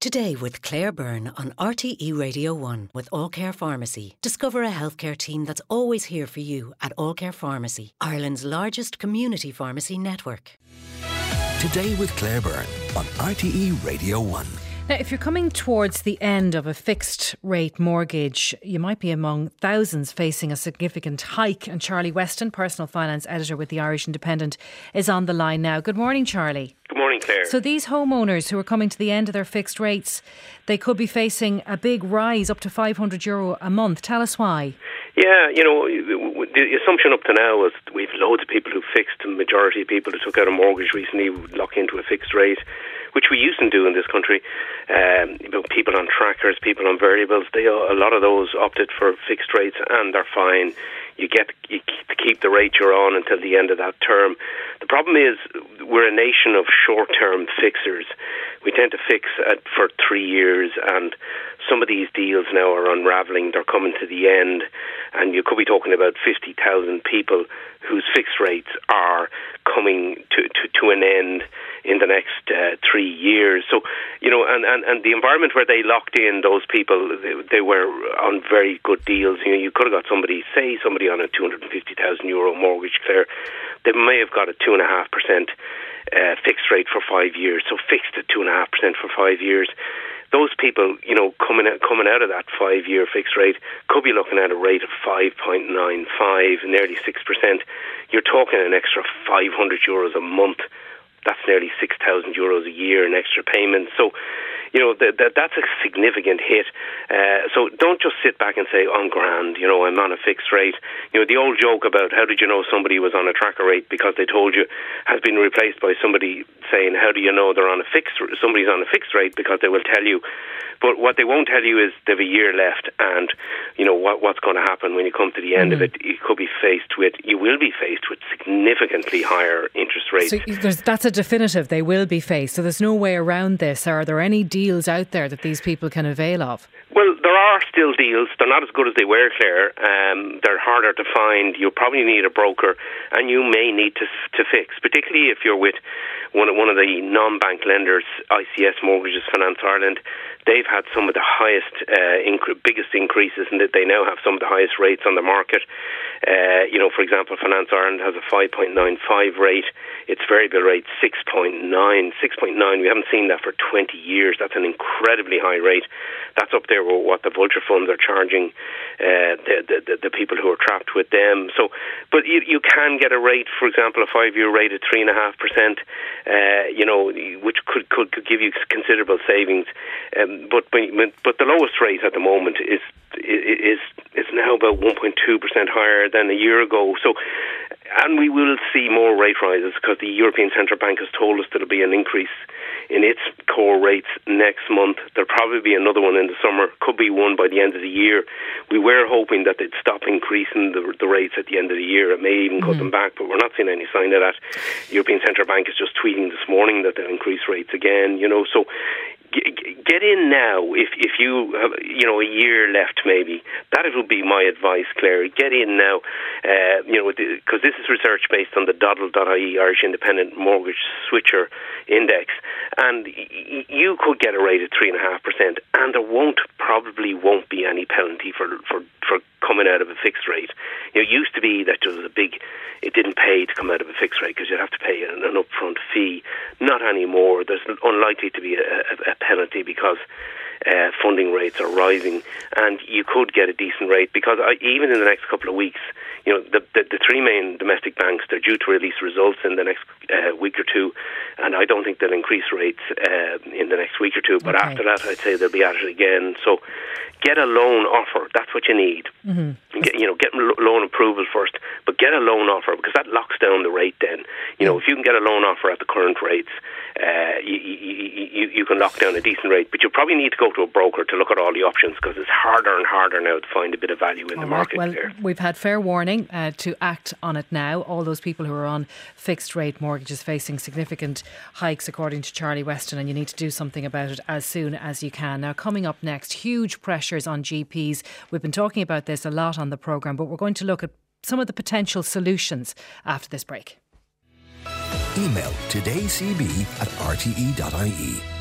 Today with Claire Byrne on RTE Radio 1 with Allcare Pharmacy. Discover a healthcare team that's always here for you at Allcare Pharmacy, Ireland's largest community pharmacy network. Today with Claire Byrne on RTE Radio 1. Now, if you're coming towards the end of a fixed rate mortgage, you might be among thousands facing a significant hike. And Charlie Weston, personal finance editor with the Irish Independent, is on the line now. Good morning, Charlie. Claire. So, these homeowners who are coming to the end of their fixed rates, they could be facing a big rise up to 500 euro a month. Tell us why. Yeah, you know, the assumption up to now was we've loads of people who fixed, the majority of people who took out a mortgage recently lock into a fixed rate which we used to do in this country. Um, people on trackers, people on variables, they a lot of those opted for fixed rates and they're fine. You get you keep the rate you're on until the end of that term. The problem is we're a nation of short-term fixers. We tend to fix at, for three years, and some of these deals now are unraveling. They're coming to the end, and you could be talking about fifty thousand people whose fixed rates are coming to, to, to an end in the next uh, three years. So, you know, and, and, and the environment where they locked in those people, they, they were on very good deals. You know, you could have got somebody, say, somebody on a 250,000 euro mortgage, Claire, they may have got a 2.5% uh, fixed rate for five years. So fixed at 2.5% for five years those people, you know, coming out, coming out of that five year fixed rate could be looking at a rate of 5.95, nearly 6%. You're talking an extra 500 euros a month that's nearly 6,000 euros a year in extra payments. So, you know, that, that that's a significant hit. Uh, so don't just sit back and say, I'm grand, you know, I'm on a fixed rate. You know, the old joke about how did you know somebody was on a tracker rate because they told you has been replaced by somebody saying, how do you know they're on a fixed, somebody's on a fixed rate because they will tell you but what they won't tell you is they've a year left, and you know what what's going to happen when you come to the end mm-hmm. of it. You could be faced with, you will be faced with significantly higher interest rates. So that's a definitive. They will be faced. So there's no way around this. Are there any deals out there that these people can avail of? Well, there are still deals. They're not as good as they were, Claire. Um, they're harder to find. You probably need a broker, and you may need to to fix, particularly if you're with one of, one of the non-bank lenders, ICS Mortgages Finance Ireland. They've had some of the highest, uh, inc- biggest increases, and that they now have some of the highest rates on the market. Uh, you know, for example, Finance Ireland has a 5.95 rate. Its variable rate 6.9. 6.9. We haven't seen that for 20 years. That's an incredibly high rate. That's up there with what the vulture funds are charging uh, the, the, the people who are trapped with them. So, but you, you can get a rate, for example, a five-year rate at three and a half percent. Uh, you know, which could, could could give you considerable savings. Um, but but the lowest rate at the moment is is is now about 1.2 percent higher than a year ago. So, and we will see more rate rises because the European Central Bank has told us there'll be an increase in its core rates next month. There'll probably be another one in the summer. Could be one by the end of the year. We were hoping that they'd stop increasing the, the rates at the end of the year. It may even cut mm. them back, but we're not seeing any sign of that. The European Central Bank is just tweeting this morning that they'll increase rates again. You know, so get in now if if you have you know a year left maybe. That it would be my advice Claire. Get in now uh, you know because this is research based on the Doddle.ie Irish Independent Mortgage Switcher Index. And y- you could get a rate of three and a half percent and there won't probably won't be any penalty for for for coming out of a fixed rate. You know, it used to be that there was a big it didn't pay to come out of a fixed rate because you'd have to pay an, an upfront fee. Not anymore. There's unlikely to be a, a, a penalty because uh, funding rates are rising, and you could get a decent rate because I, even in the next couple of weeks, you know, the, the, the three main domestic banks they're due to release results in the next uh, week or two, and I don't think they'll increase rates uh, in the next week or two. But okay. after that, I'd say they'll be at it again. So get a loan offer. That's what you need. Mm-hmm. Get, you know, get loan approval first, but get a loan offer because that locks down the rate. Then, you know, if you can get a loan offer at the current rates, uh, you, you, you, you can lock down a decent rate. But you probably need to go to a broker to look at all the options because it's harder and harder now to find a bit of value in all the market. Right. Well, there. we've had fair warning uh, to act on it now. All those people who are on fixed rate mortgages facing significant hikes, according to Charlie Weston, and you need to do something about it as soon as you can. Now, coming up next, huge pressures on GPs. We've been talking about this a lot on the programme, but we're going to look at some of the potential solutions after this break. Email todaycb at rte.ie.